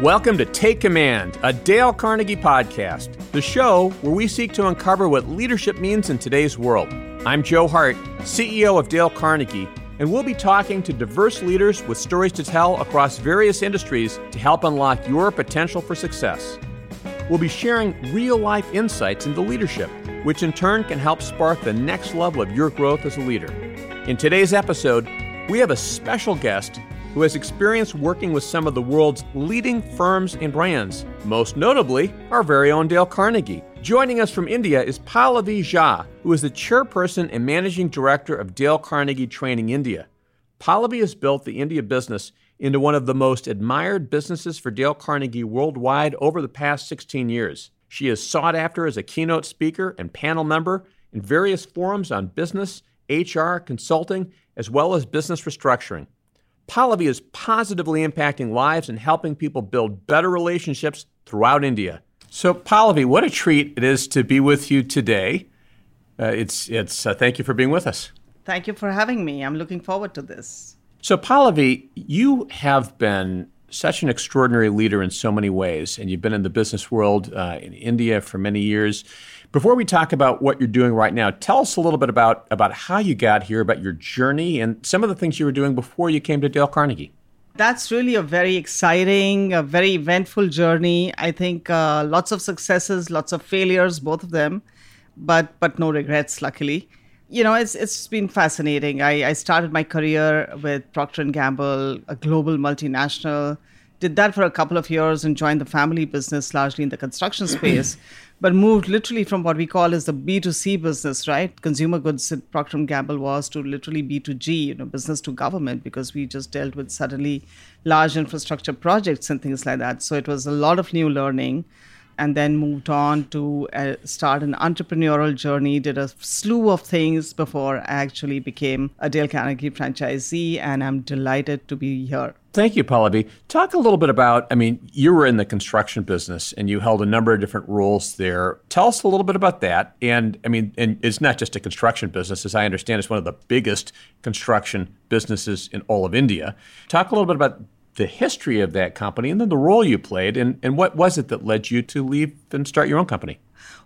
Welcome to Take Command, a Dale Carnegie podcast, the show where we seek to uncover what leadership means in today's world. I'm Joe Hart, CEO of Dale Carnegie, and we'll be talking to diverse leaders with stories to tell across various industries to help unlock your potential for success. We'll be sharing real life insights into leadership, which in turn can help spark the next level of your growth as a leader. In today's episode, we have a special guest who has experience working with some of the world's leading firms and brands, most notably our very own Dale Carnegie. Joining us from India is Pallavi Jha, who is the chairperson and managing director of Dale Carnegie Training India. Pallavi has built the India business into one of the most admired businesses for Dale Carnegie worldwide over the past 16 years. She is sought after as a keynote speaker and panel member in various forums on business, HR, consulting, as well as business restructuring. Pallavi is positively impacting lives and helping people build better relationships throughout India. So, Pallavi, what a treat it is to be with you today. Uh, it's it's uh, thank you for being with us. Thank you for having me. I'm looking forward to this. So, Pallavi, you have been such an extraordinary leader in so many ways, and you've been in the business world uh, in India for many years. Before we talk about what you're doing right now, tell us a little bit about, about how you got here, about your journey, and some of the things you were doing before you came to Dale Carnegie. That's really a very exciting, a very eventful journey. I think uh, lots of successes, lots of failures, both of them, but but no regrets, luckily. You know, it's it's been fascinating. I, I started my career with Procter and Gamble, a global multinational. Did that for a couple of years and joined the family business, largely in the construction space but moved literally from what we call as the B2C business, right? Consumer goods at Procter & Gamble was to literally B2G, you know, business to government, because we just dealt with suddenly large infrastructure projects and things like that. So it was a lot of new learning and then moved on to uh, start an entrepreneurial journey, did a slew of things before I actually became a Dale Carnegie franchisee, and I'm delighted to be here. Thank you, Pallavi. Talk a little bit about, I mean, you were in the construction business and you held a number of different roles there. Tell us a little bit about that. And I mean, and it's not just a construction business, as I understand, it's one of the biggest construction businesses in all of India. Talk a little bit about the history of that company and then the role you played and, and what was it that led you to leave and start your own company?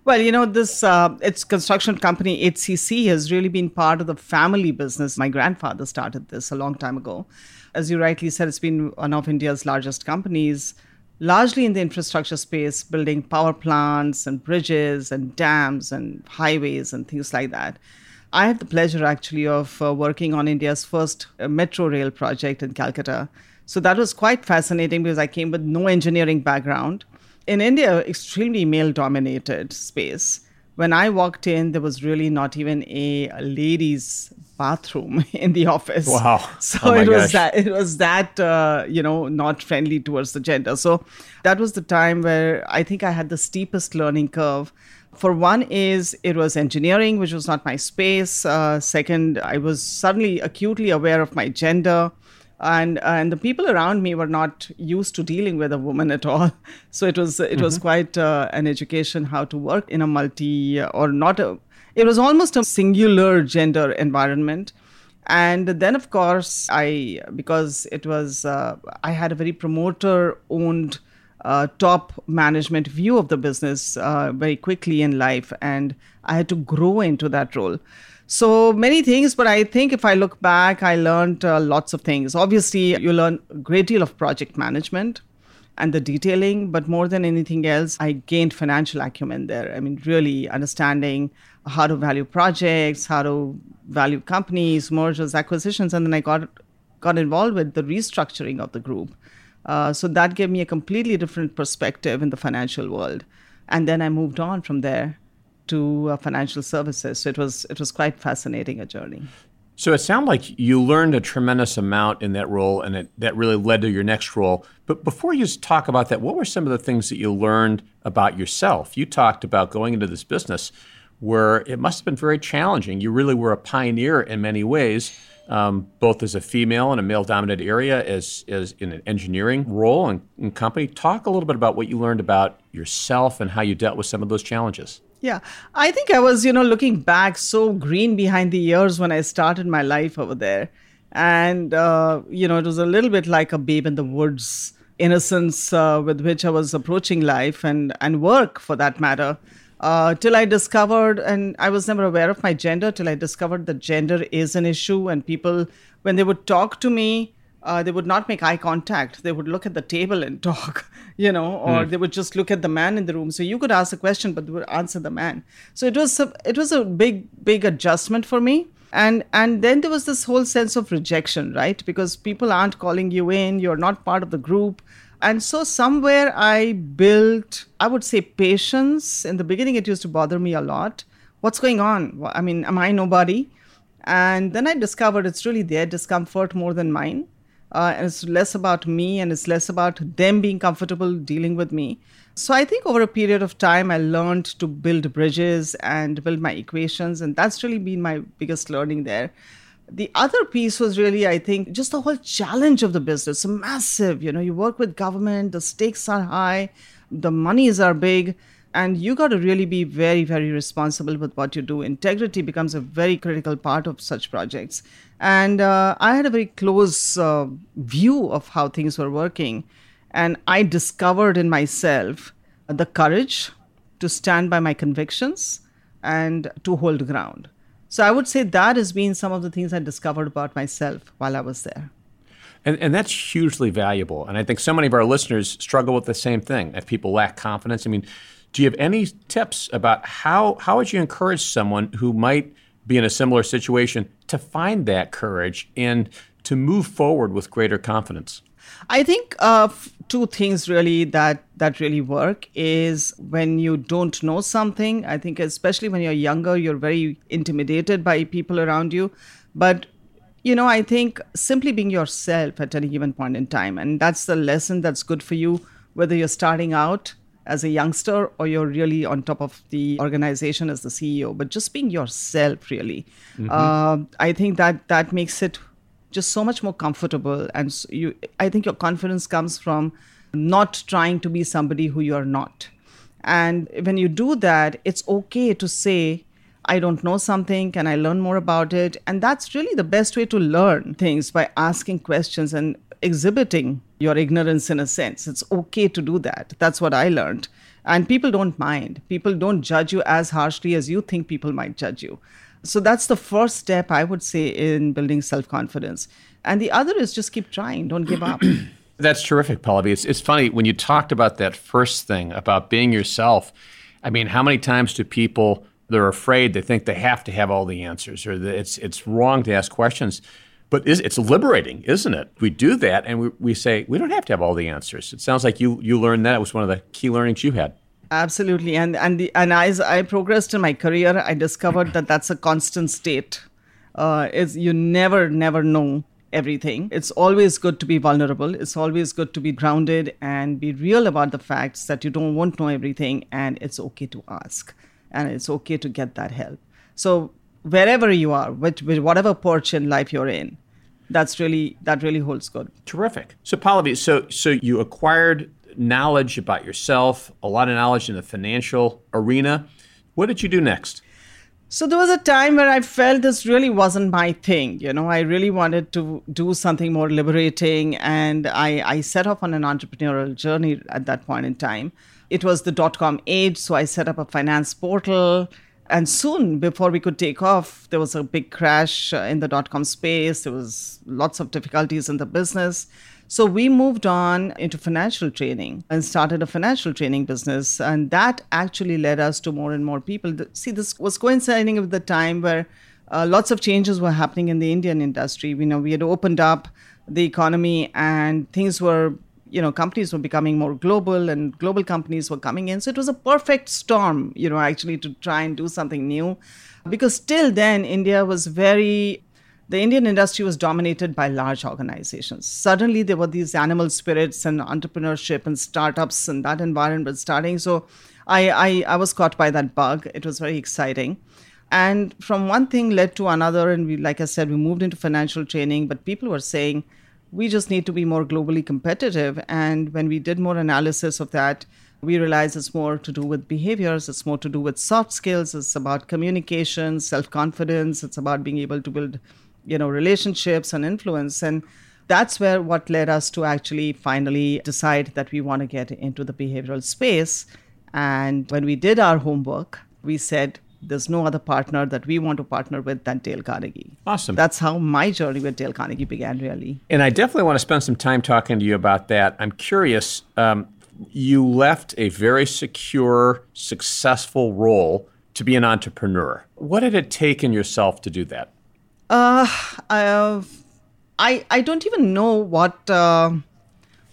Well, you know, this uh, it's construction company HCC has really been part of the family business. My grandfather started this a long time ago. As you rightly said, it's been one of India's largest companies, largely in the infrastructure space, building power plants and bridges and dams and highways and things like that. I had the pleasure actually of uh, working on India's first uh, metro rail project in Calcutta so that was quite fascinating because I came with no engineering background. In India, extremely male dominated space. When I walked in, there was really not even a, ladies' bathroom in the office. Wow! So oh it was that it was that uh, you know not friendly towards the gender. So that was the time where I think I had the steepest learning curve for one is it was engineering which was not my space uh, second i was suddenly acutely aware of my gender and and the people around me were not used to dealing with a woman at all. So it was it mm-hmm. was quite uh, an education how to work in a multi uh, or not a it was almost a singular gender environment. And then of course i because it was uh, i had a very promoter owned uh, top management view of the business uh, very quickly in life. And i had to grow into that role so many things, but I think if I look back, I learned uh, lots of things. Obviously, you learn a great deal of project management and the detailing, but more than anything else, I gained financial acumen there. I mean, really understanding how to value projects, how to value companies, mergers, acquisitions, and then I got got involved with the restructuring of the group. Uh, so that gave me a completely different perspective in the financial world. And then I moved on from there to uh, financial services. So it was it was quite fascinating a journey. So it sounded like you learned a tremendous amount in that role, and it, that really led to your next role. But before you talk about that, what were some of the things that you learned about yourself? You talked about going into this business where it must have been very challenging. You really were a pioneer in many ways, um, both as a female in a male-dominated area, as as in an engineering role and, and company. Talk a little bit about what you learned about yourself and how you dealt with some of those challenges. Yeah, I think I was, you know, looking back so green behind the ears when I started my life over there. And, uh, you know, it was a little bit like a babe in the woods innocence uh, with which I was approaching life and, and work for that matter. Uh, till I discovered, and I was never aware of my gender till I discovered that gender is an issue, and people, when they would talk to me, uh, they would not make eye contact. They would look at the table and talk, you know, or mm. they would just look at the man in the room. So you could ask a question, but they would answer the man. So it was a, it was a big big adjustment for me. And and then there was this whole sense of rejection, right? Because people aren't calling you in. You're not part of the group. And so somewhere I built, I would say, patience. In the beginning, it used to bother me a lot. What's going on? I mean, am I nobody? And then I discovered it's really their discomfort more than mine uh, and it's less about me and it's less about them being comfortable dealing with me. So I think over a period of time, I learned to build bridges and build my equations, and that's really been my biggest learning there. The other piece was really, I think, just the whole challenge of the business, massive. You know, you work with government, the stakes are high, the monies are big and you got to really be very very responsible with what you do. Integrity becomes a very critical part of such projects. And uh, i had a very close uh, view of how things were working. And i discovered in myself the courage to stand by my convictions and to hold ground. So i would say that has been some of the things i discovered about myself while i was there. And, and that's hugely valuable. And I think so many of our listeners struggle with the same thing. If people lack confidence, I mean, do you have any tips about how how would you encourage someone who might be in a similar situation to find that courage and to move forward with greater confidence? I think uh, two things really that that really work is when you don't know something. I think especially when you're younger, you're very intimidated by people around you, but you know, I think simply being yourself at any given point in time, and that's the lesson that's good for you, whether you're starting out as a youngster or you're really on top of the organization as the CEO, but just being yourself really. Mm-hmm. Uh, I think that that makes it just so much more comfortable. And so you, I think your confidence comes from not trying to be somebody who you are not. And when you do that, it's okay to say, I don't know something. Can I learn more about it? And that's really the best way to learn things by asking questions and exhibiting your ignorance in a sense. It's okay to do that. That's what I learned. And people don't mind. People don't judge you as harshly as you think people might judge you. So that's the first step I would say in building self confidence. And the other is just keep trying, don't give up. that's terrific, Pallavi. It's, it's funny when you talked about that first thing about being yourself. I mean, how many times do people they're afraid they think they have to have all the answers or that it's it's wrong to ask questions but it's liberating, isn't it? We do that and we, we say, we don't have to have all the answers. It sounds like you, you learned that. It was one of the key learnings you had. Absolutely. And, and, the, and as I progressed in my career, I discovered that that's a constant state. Uh, is you never, never know everything. It's always good to be vulnerable. It's always good to be grounded and be real about the facts that you don't want to know everything. And it's okay to ask and it's okay to get that help. So wherever you are, with, with whatever porch in life you're in, that's really that really holds good. Terrific. So Pallavi, so so you acquired knowledge about yourself, a lot of knowledge in the financial arena. What did you do next? So there was a time where I felt this really wasn't my thing. You know, I really wanted to do something more liberating, and I, I set off on an entrepreneurial journey at that point in time. It was the dot com age, so I set up a finance portal and soon before we could take off there was a big crash uh, in the dot com space. There was lots of difficulties in the business. So we moved on into financial training and started a financial training business. And that actually led us to more and more people. See this was coinciding with the time where uh, lots of changes were happening in the indian industry. You know we had opened up the economy and things were you know companies were becoming more global and global companies were coming in. So it was a perfect storm you know actually to try and do something new. Because till then india was very the indian industry was dominated by large organizations. Suddenly there were these animal spirits and entrepreneurship and startups and that environment was starting. So I, I i was caught by that bug. It was very exciting. And from one thing led to another. And we like i said we moved into financial training but people were saying we just need to be more globally competitive. And when we did more analysis of that, we realized it's more to do with behaviors, it's more to do with soft skills, it's about communication, self confidence, it's about being able to build, you know, relationships and influence. And that's where what led us to actually finally decide that we want to get into the behavioral space. And when we did our homework, we said, there's no other partner that we want to partner with than Dale Carnegie. Awesome. That's how my journey with Dale Carnegie began, really. And I definitely want to spend some time talking to you about that. I'm curious. Um, you left a very secure, successful role to be an entrepreneur. What did it take in yourself to do that? Uh, I, I, I don't even know what. Uh,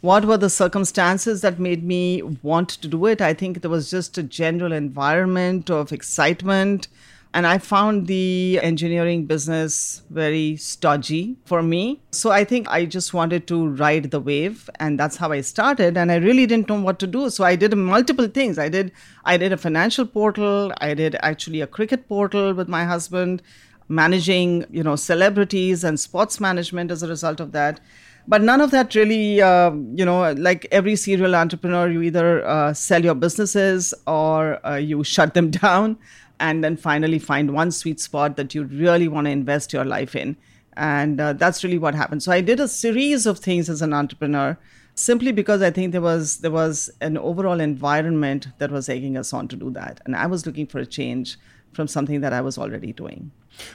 what were the circumstances that made me want to do it? I think there was just a general environment of excitement. And I found the engineering business very stodgy for me. So I think I just wanted to ride the wave and that's how I started. And I really didn't know what to do. So I did multiple things. I did I did a financial portal, I did actually a cricket portal with my husband, managing, you know, celebrities and sports management as a result of that but none of that really uh, you know like every serial entrepreneur you either uh, sell your businesses or uh, you shut them down and then finally find one sweet spot that you really want to invest your life in. And uh, that's really what happened. So i did a series of things as an entrepreneur simply because i think there was there was an overall environment that was egging us on to do that. And i was looking for a change from something that i was already doing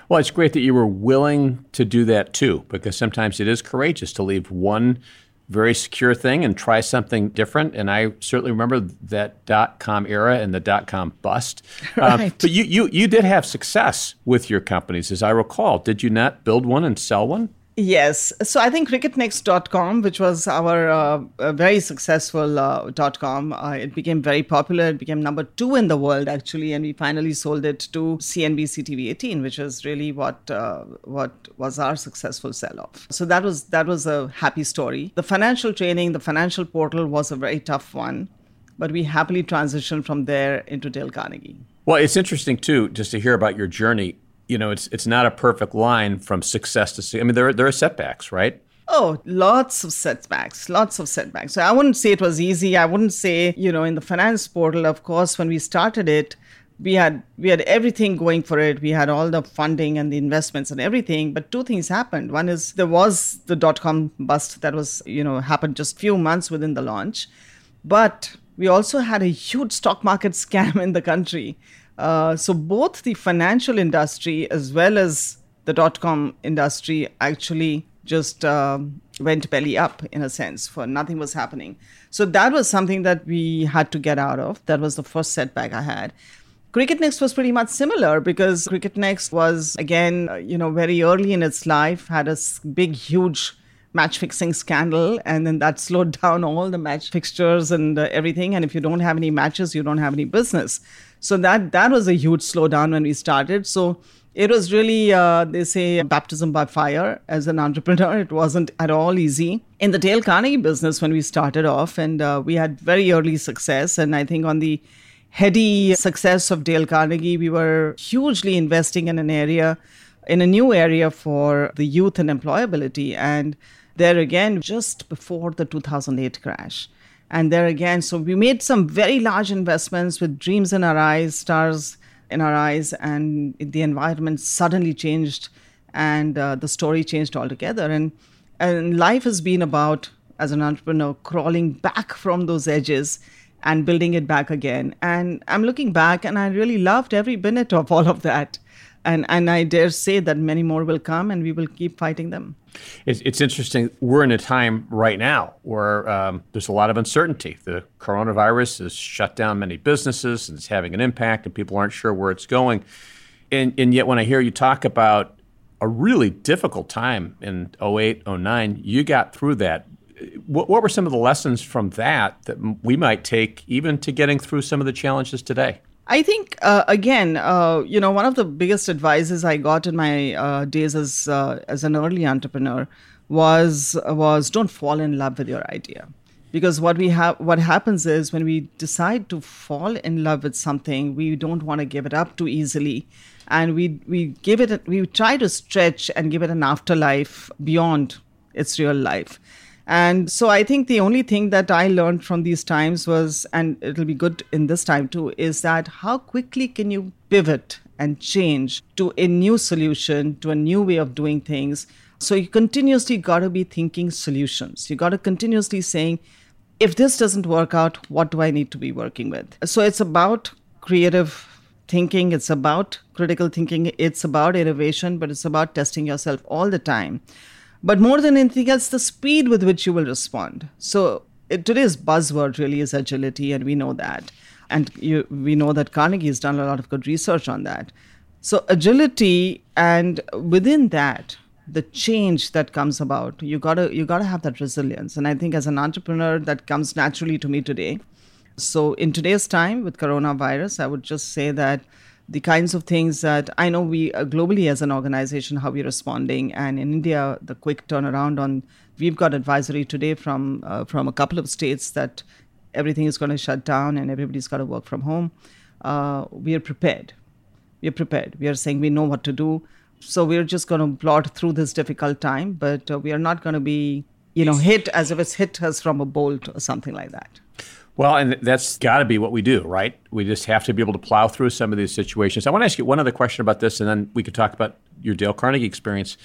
well, it's great that you were willing to do that too, because sometimes it is courageous to leave one very secure thing and try something different. And I certainly remember that dot com era and the dot com bust. Uh, right. Uh, but you, you, you did have success with your companies, as I recall. Did you not build one and sell one? Yes. So I think cricketnext.com, which was our uh, very successful uh, .com, uh, it became very popular. It became number two in the world, actually, and we finally sold it to CNBC TV 18, which is really what uh, what was our successful sell-off. So that was that was a happy story. The financial training, the financial portal was a very tough one, but we happily transitioned from there into Dale Carnegie. Well, it's interesting too, just to hear about your journey you know, it's it's not a perfect line from success to. I mean, there there are setbacks, right? Oh, lots of setbacks, lots of setbacks. So I wouldn't say it was easy. I wouldn't say, you know, in the finance portal, of course, when we started it, we had we had everything going for it. We had all the funding and the investments and everything. But two things happened. One is there was the dot com bust that was, you know, happened just few months within the launch. But we also had a huge stock market scam in the country uh, so both the financial industry as well as the dot com industry actually just uh, went belly up in a sense for nothing was happening. So that was something that we had to get out of. That was the first setback i had. Cricket next was pretty much similar because cricket next was again uh, you know very early in its life had a big huge match fixing scandal and then that slowed down all the match fixtures and uh, everything. And if you don't have any matches you don't have any business so that that was a huge slowdown when we started. So it was really uh, they say baptism by fire as an entrepreneur. It wasn't at all easy in the Dale Carnegie business when we started off, and uh, we had very early success. And I think on the heady success of Dale Carnegie, we were hugely investing in an area, in a new area for the youth and employability. And there again, just before the 2008 crash and there again, so we made some very large investments with dreams in our eyes, stars in our eyes, and the environment suddenly changed and uh, the story changed altogether. And, and life has been about, as an entrepreneur, crawling back from those edges and building it back again. And I'm looking back and I really loved every minute of all of that and and I dare say that many more will come, and we will keep fighting them. It's, it's interesting. We're in a time right now where um, there's a lot of uncertainty. The coronavirus has shut down many businesses, and it's having an impact, and people aren't sure where it's going. And and yet, when I hear you talk about a really difficult time in 08, 09, you got through that. What, what were some of the lessons from that that we might take even to getting through some of the challenges today? I think uh, again, uh, you know, one of the biggest advices I got in my uh, days as uh, as an early entrepreneur was was don't fall in love with your idea, because what we have what happens is when we decide to fall in love with something, we don't want to give it up too easily, and we we give it we try to stretch and give it an afterlife beyond its real life. And so I think the only thing that I learned from these times was, and it'll be good in this time too, is that how quickly can you pivot and change to a new solution, to a new way of doing things? So you continuously got to be thinking solutions. You got to continuously saying, if this doesn't work out, what do I need to be working with? So it's about creative thinking, it's about critical thinking, it's about innovation, but it's about testing yourself all the time. But more than anything else, the speed with which you will respond. So it, today's buzzword really is agility, and we know that. And you, we know that Carnegie has done a lot of good research on that. So agility, and within that, the change that comes about, you gotta you gotta have that resilience. And I think as an entrepreneur, that comes naturally to me today. So in today's time with coronavirus, I would just say that the kinds of things that I know we uh, globally as an organization how we're responding, and in India the quick turnaround on we've got advisory today from uh, from a couple of states that everything is going to shut down and everybody's got to work from home. Uh, we are prepared. We are prepared. We are saying we know what to do. So we're just going to plod through this difficult time, but uh, we are not going to be, you know, hit as if it's hit us from a bolt or something like that. Well, and that's got to be what we do, right? We just have to be able to plow through some of these situations. I want to ask you one other question about this, and then we could talk about your Dale Carnegie experience.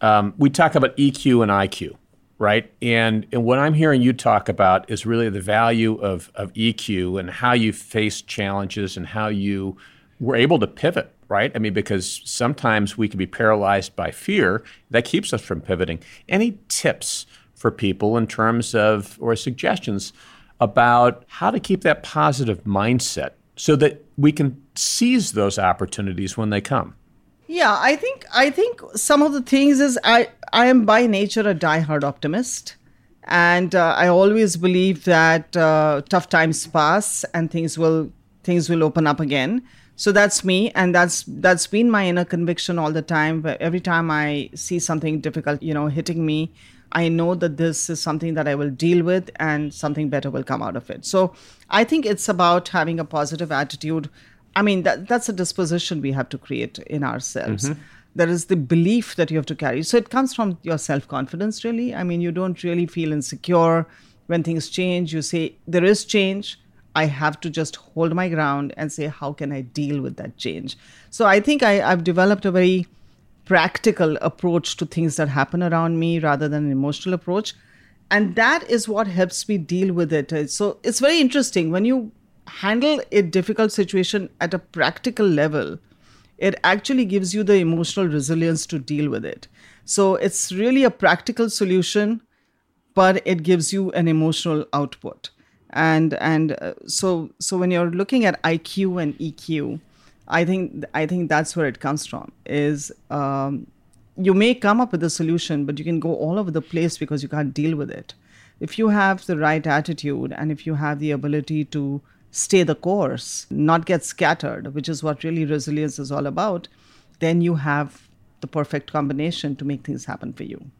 Um, we talk about EQ and IQ, right? And and what I'm hearing you talk about is really the value of of EQ and how you face challenges and how you were able to pivot, right? I mean, because sometimes we can be paralyzed by fear that keeps us from pivoting. Any tips for people in terms of or suggestions? About how to keep that positive mindset so that we can seize those opportunities when they come. Yeah, I think I think some of the things is I I am by nature a diehard optimist, and uh, I always believe that uh, tough times pass and things will things will open up again. So that's me, and that's that's been my inner conviction all the time. But Every time I see something difficult, you know, hitting me, I know that this is something that I will deal with and something better will come out of it. So I think it's about having a positive attitude. I mean, that, that's a disposition we have to create in ourselves. Mm-hmm. There is the belief that you have to carry. So it comes from your self confidence, really. I mean, you don't really feel insecure when things change. You say, there is change. I have to just hold my ground and say, how can I deal with that change? So I think I, I've developed a very practical approach to things that happen around me rather than an emotional approach. And that is what helps me deal with it. So it's very interesting when you handle a difficult situation at a practical level, it actually gives you the emotional resilience to deal with it. So it's really a practical solution, but it gives you an emotional output. And and uh, so so when you're looking at IQ and EQ, I think I think that's where it comes from. Is um, you may come up with a solution, but you can go all over the place because you can't deal with it. If you have the right attitude and if you have the ability to stay the course, not get scattered, which is what really resilience is all about, then you have the perfect combination to make things happen for you.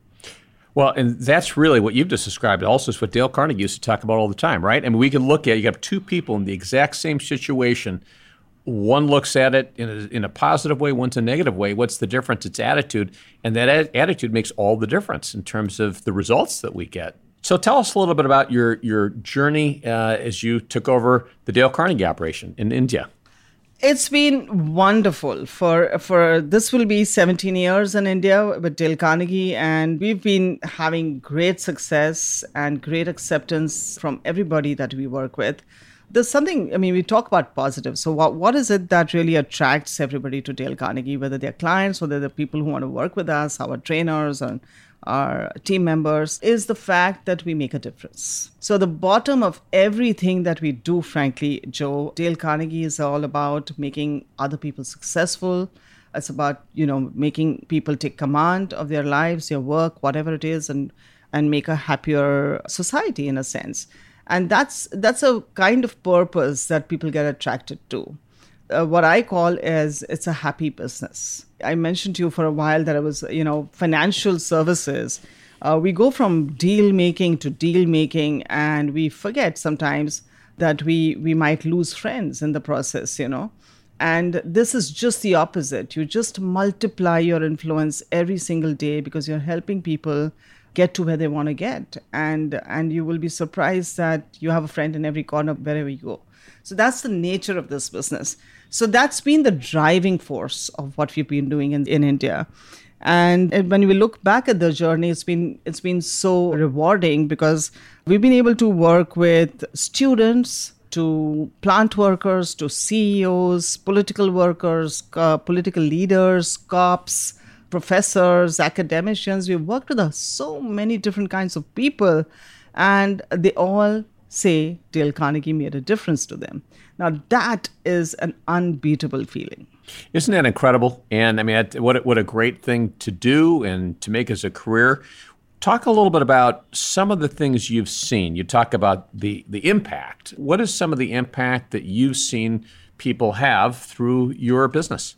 Well, and that's really what you've just described. Also, is what Dale Carnegie used to talk about all the time, right? I mean, we can look at you have two people in the exact same situation one looks at it in a, in a positive way, one's a negative way. What's the difference? It's attitude. And that a- attitude makes all the difference in terms of the results that we get. So tell us a little bit about your, your journey uh, as you took over the Dale Carnegie operation in India. It's been wonderful. For for this will be 17 years in India with Dale Carnegie, and we've been having great success and great acceptance from everybody that we work with there's something, I mean, we talk about positive. So, what, what is it that really attracts everybody to Dale Carnegie, whether they're clients, whether they're people who want to work with us, our trainers, and our team members, is the fact that we make a difference. So, the bottom of everything that we do, frankly, Joe, Dale Carnegie is all about making other people successful. It's about, you know, making people take command of their lives, their work, whatever it is, and and make a happier society in a sense and that's that's a kind of purpose that people get attracted to. Uh, what i call is it's a happy business. I mentioned to you for a while that i was you know financial services. Uh, we go from deal making to deal making and we forget sometimes that we we might lose friends in the process you know. And this is just the opposite. You just multiply your influence every single day because you're helping people get to where they want to get. And and you will be surprised that you have a friend in every corner wherever you go. So that's the nature of this business. So that's been the driving force of what we've been doing in, in india. And when we look back at the journey, it's been it's been so rewarding because we've been able to work with students, to plant workers, to CEOs, political workers, uh, political leaders, cops, professors, academicians. We've worked with uh, so many different kinds of people, and they all say Dale Carnegie made a difference to them. Now, that is an unbeatable feeling. Isn't that incredible? And I mean, what, what a great thing to do and to make as a career. Talk a little bit about some of the things you've seen. You talk about the, the impact. What is some of the impact that you've seen people have through your business?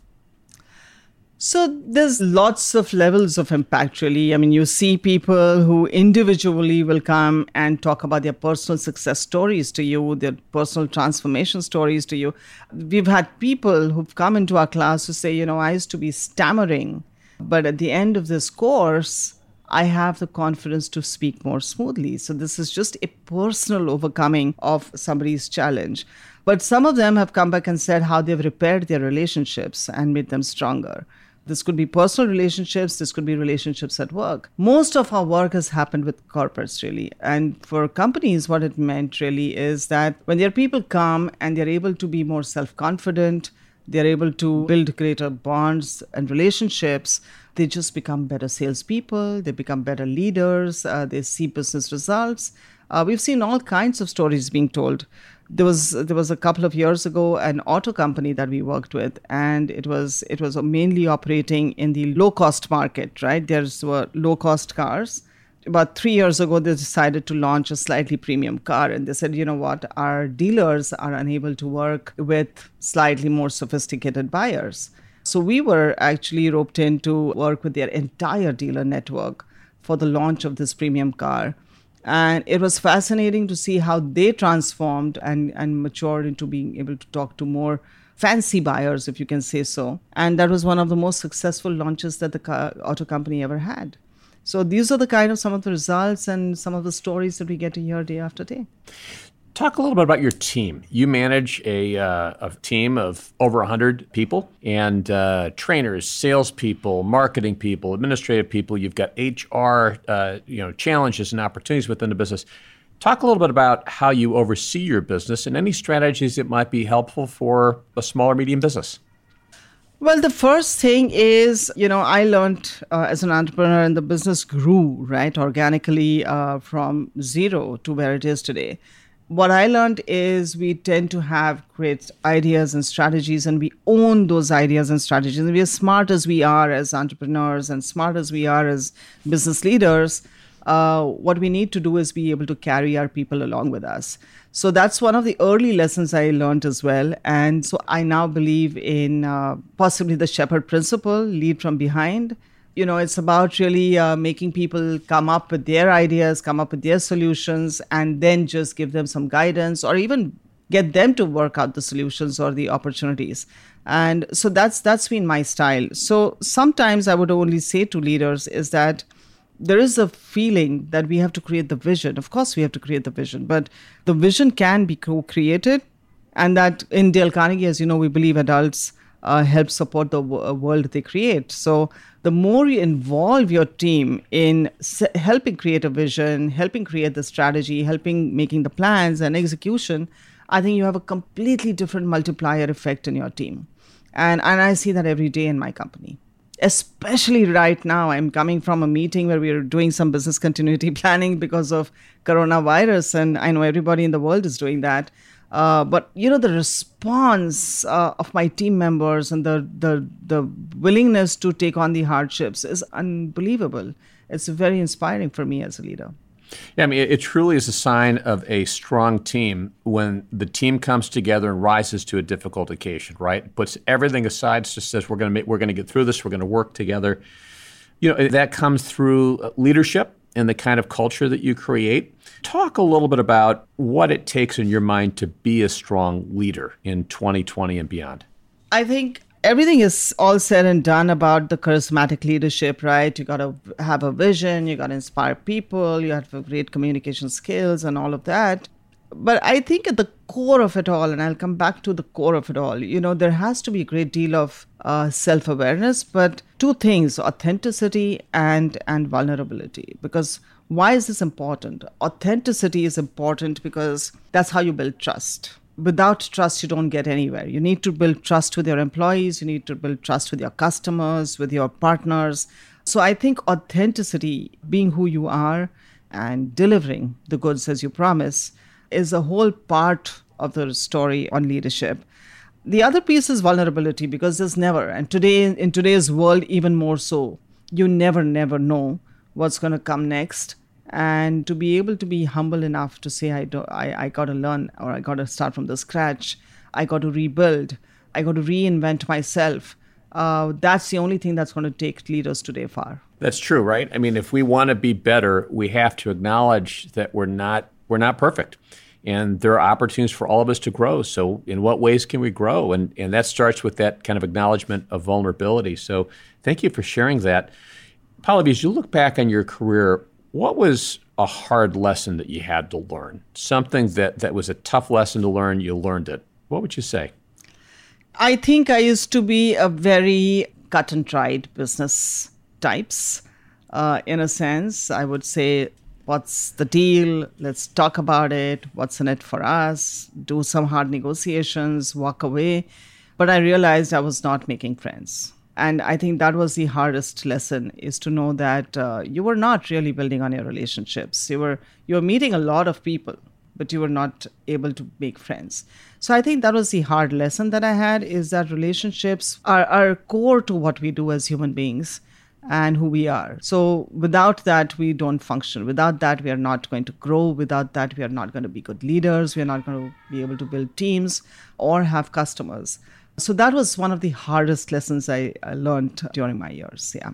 So there's lots of levels of impact, really. I mean, you see people who individually will come and talk about their personal success stories to you, their personal transformation stories to you. We've had people who've come into our class who say, you know, I used to be stammering, but at the end of this course, I have the confidence to speak more smoothly. So this is just a personal overcoming of somebody's challenge. But some of them have come back and said how they've repaired their relationships and made them stronger. This could be personal relationships, this could be relationships at work. Most of our work has happened with corporates, really. And for companies, what it meant really is that when their people come and they're able to be more self confident, they're able to build greater bonds and relationships. They just become better salespeople, they become better leaders, uh, they see business results. Uh, we've seen all kinds of stories being told. There was there was a couple of years ago an auto company that we worked with and it was it was mainly operating in the low cost market right? There's were low cost cars. About three years ago they decided to launch a slightly premium car and they said you know what? Our dealers are unable to work with slightly more sophisticated buyers. So we were actually roped in to work with their entire dealer network for the launch of this premium car and it was fascinating to see how they transformed and, and matured into being able to talk to more fancy buyers, if you can say so. And that was one of the most successful launches that the car, auto company ever had. So these are the kind of some of the results and some of the stories that we get to hear day after day. Talk a little bit about your team. You manage a, uh, a team of over 100 people and uh, trainers, salespeople, marketing people, administrative people. You've got HR uh, you know, challenges and opportunities within the business. Talk a little bit about how you oversee your business and any strategies that might be helpful for a small or medium business. Well, the first thing is, you know, I learned uh, as an entrepreneur and the business grew, right, organically uh, from zero to where it is today what I learned is we tend to have great ideas and strategies, and we own those ideas and strategies. And we are smart as we are as entrepreneurs and smart as we are as business leaders. Uh, what we need to do is be able to carry our people along with us. So that's one of the early lessons I learned as well. And so I now believe in uh, possibly the shepherd principle lead from behind you know it's about really uh, making people come up with their ideas come up with their solutions and then just give them some guidance or even get them to work out the solutions or the opportunities. And so that's that's been my style. So sometimes i would only say to leaders is that there is a feeling that we have to create the vision. Of course we have to create the vision but the vision can be co-created and that in dale carnegie as you know we believe adults uh, help support the w- uh, world they create. So the more you involve your team in helping create a vision, helping create the strategy, helping making the plans and execution, I think you have a completely different multiplier effect in your team. And, and I see that every day in my company. Especially right now, I'm coming from a meeting where we are doing some business continuity planning because of coronavirus, and I know everybody in the world is doing that. Uh, but you know the response uh, of my team members and the, the the willingness to take on the hardships is unbelievable. It's very inspiring for me as a leader. Yeah, I mean, it, it truly is a sign of a strong team when the team comes together and rises to a difficult occasion. Right, puts everything aside, just says we're going to we're going to get through this. We're going to work together. You know that comes through leadership and the kind of culture that you create. Talk a little bit about what it takes in your mind to be a strong leader in 2020 and beyond. I think everything is all said and done about the charismatic leadership, right? You got to have a vision, you got to inspire people, you have to have great communication skills and all of that. but I think at the core of it all, and I'll come back to the core of it all, you know, there has to be a great deal of uh, self awareness, but two things authenticity and, and vulnerability. Because why is this important? Authenticity is important because that's how you build trust. Without trust, you don't get anywhere. You need to build trust with your employees, you need to build trust with your customers, with your partners. So I think authenticity, being who you are, and delivering the goods as you promise is a whole part of the story on leadership. The other piece is vulnerability because there's never, and today in today's world, even more so, you never, never know what's going to come next. And to be able to be humble enough to say, I, don't, I, I got to learn or I got to start from the scratch, I got to rebuild, I got to reinvent myself. Uh, that's the only thing that's going to take leaders today far. That's true, right? I mean, if we want to be better, we have to acknowledge that we're not we're not perfect. And there are opportunities for all of us to grow. So, in what ways can we grow? And, and that starts with that kind of acknowledgement of vulnerability. So, thank you for sharing that. Pallavi, as you look back on your career, what was a hard lesson that you had to learn? Something that, that was a tough lesson to learn, you learned it. What would you say? I think I used to be a very cut and dried business types. Uh, in a sense, I would say, what's the deal? Let's talk about it. What's in it for us? Do some hard negotiations, walk away. But I realized I was not making friends. And I think that was the hardest lesson is to know that uh, you were not really building on your relationships. You were you were meeting a lot of people, but you were not able to make friends. So I think that was the hard lesson that I had is that relationships are, are core to what we do as human beings and who we are. So without that, we don't function. Without that, we are not going to grow. Without that, we are not going to be good leaders. We are not going to be able to build teams or have customers. So that was one of the hardest lessons I, I learned during my years. Yeah.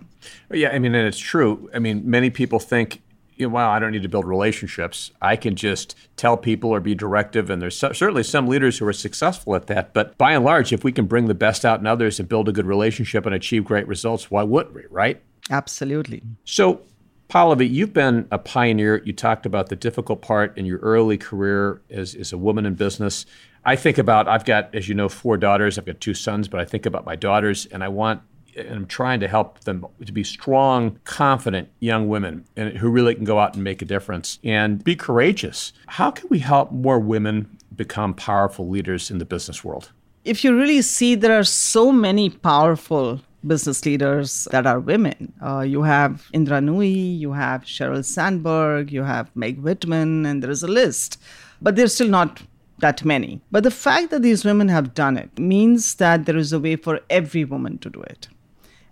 Yeah, I mean, and it's true. I mean, many people think you know, wow, I don't need to build relationships. I can just tell people or be directive. And there's so, certainly some leaders who are successful at that. But by and large, if we can bring the best out in others and build a good relationship and achieve great results, why wouldn't we, right? Absolutely. So, Pallavi, you've been a pioneer. You talked about the difficult part in your early career as, as a woman in business. I think about, I've got, as you know, four daughters. I've got two sons, but I think about my daughters, and I want and I'm trying to help them to be strong, confident young women and who really can go out and make a difference and be courageous. How can we help more women become powerful leaders in the business world? If you really see, there are so many powerful business leaders that are women. Uh, you have Indra Nooyi, you have Sheryl Sandberg, you have Meg Whitman, and there is a list. But they're still not that many. But the fact that these women have done it means that there is a way for every woman to do it.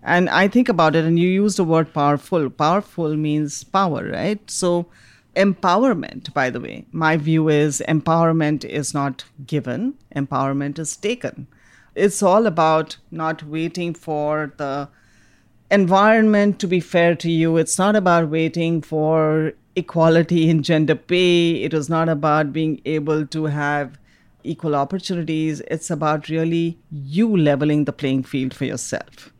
And I think about it, and you use the word powerful. Powerful means power, right? So, empowerment, by the way, my view is empowerment is not given, empowerment is taken. It's all about not waiting for the environment to be fair to you. It's not about waiting for equality in gender pay. It is not about being able to have equal opportunities. It's about really you leveling the playing field for yourself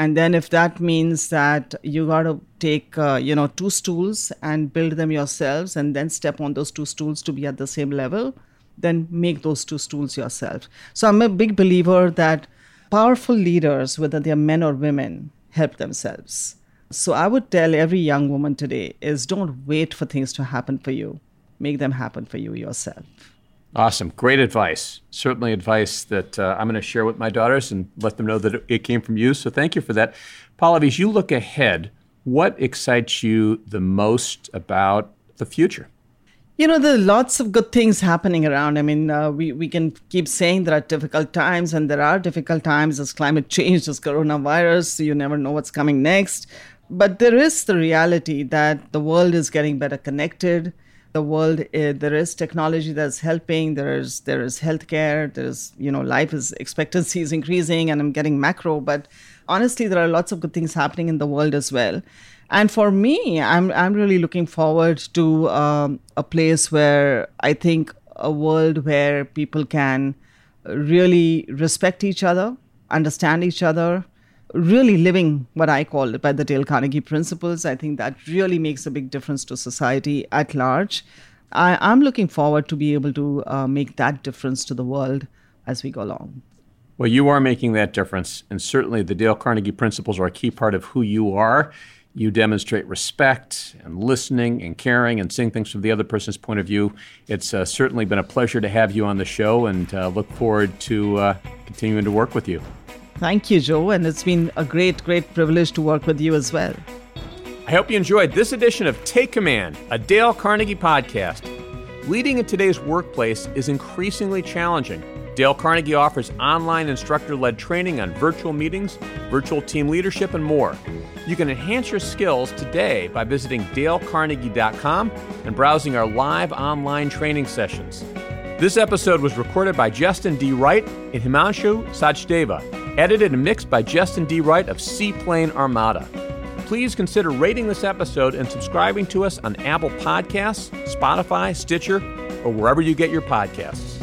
and then if that means that you got to take uh, you know two stools and build them yourselves and then step on those two stools to be at the same level then make those two stools yourself. So i'm a big believer that powerful leaders whether they're men or women help themselves. So i would tell every young woman today is don't wait for things to happen for you. Make them happen for you yourself Awesome. Great advice. Certainly advice that uh, I'm going to share with my daughters and let them know that it came from you. So thank you for that. Pallavi, as you look ahead, what excites you the most about the future? You know, there are lots of good things happening around. I mean, uh, we, we can keep saying there are difficult times, and there are difficult times. There's climate change, there's coronavirus, you never know what's coming next. But there is the reality that the world is getting better connected the world uh, there is technology that's helping there is there is healthcare there's you know life is expectancy is increasing and i'm getting macro but honestly there are lots of good things happening in the world as well. And for me i'm i'm really looking forward to um, a place where i think a world where people can really respect each other understand each other really living what I call by the Dale Carnegie principles. I think that really makes a big difference to society at large. I, am looking forward to be able to uh, make that difference to the world as we go along. Well, you are making that difference, and certainly the Dale Carnegie principles are a key part of who you are. You demonstrate respect and listening and caring and seeing things from the other person's point of view. It's uh, certainly been a pleasure to have you on the show and uh, look forward to uh, continuing to work with you. Thank you, Joe, and it's been a great, great privilege to work with you as well. I hope you enjoyed this edition of Take Command, a Dale Carnegie podcast. Leading in today's workplace is increasingly challenging. Dale Carnegie offers online instructor led training on virtual meetings, virtual team leadership, and more. You can enhance your skills today by visiting dalecarnegie.com and browsing our live online training sessions. This episode was recorded by Justin D. Wright and Himanshu Sachdeva, edited and mixed by Justin D. Wright of Seaplane Armada. Please consider rating this episode and subscribing to us on Apple Podcasts, Spotify, Stitcher, or wherever you get your podcasts.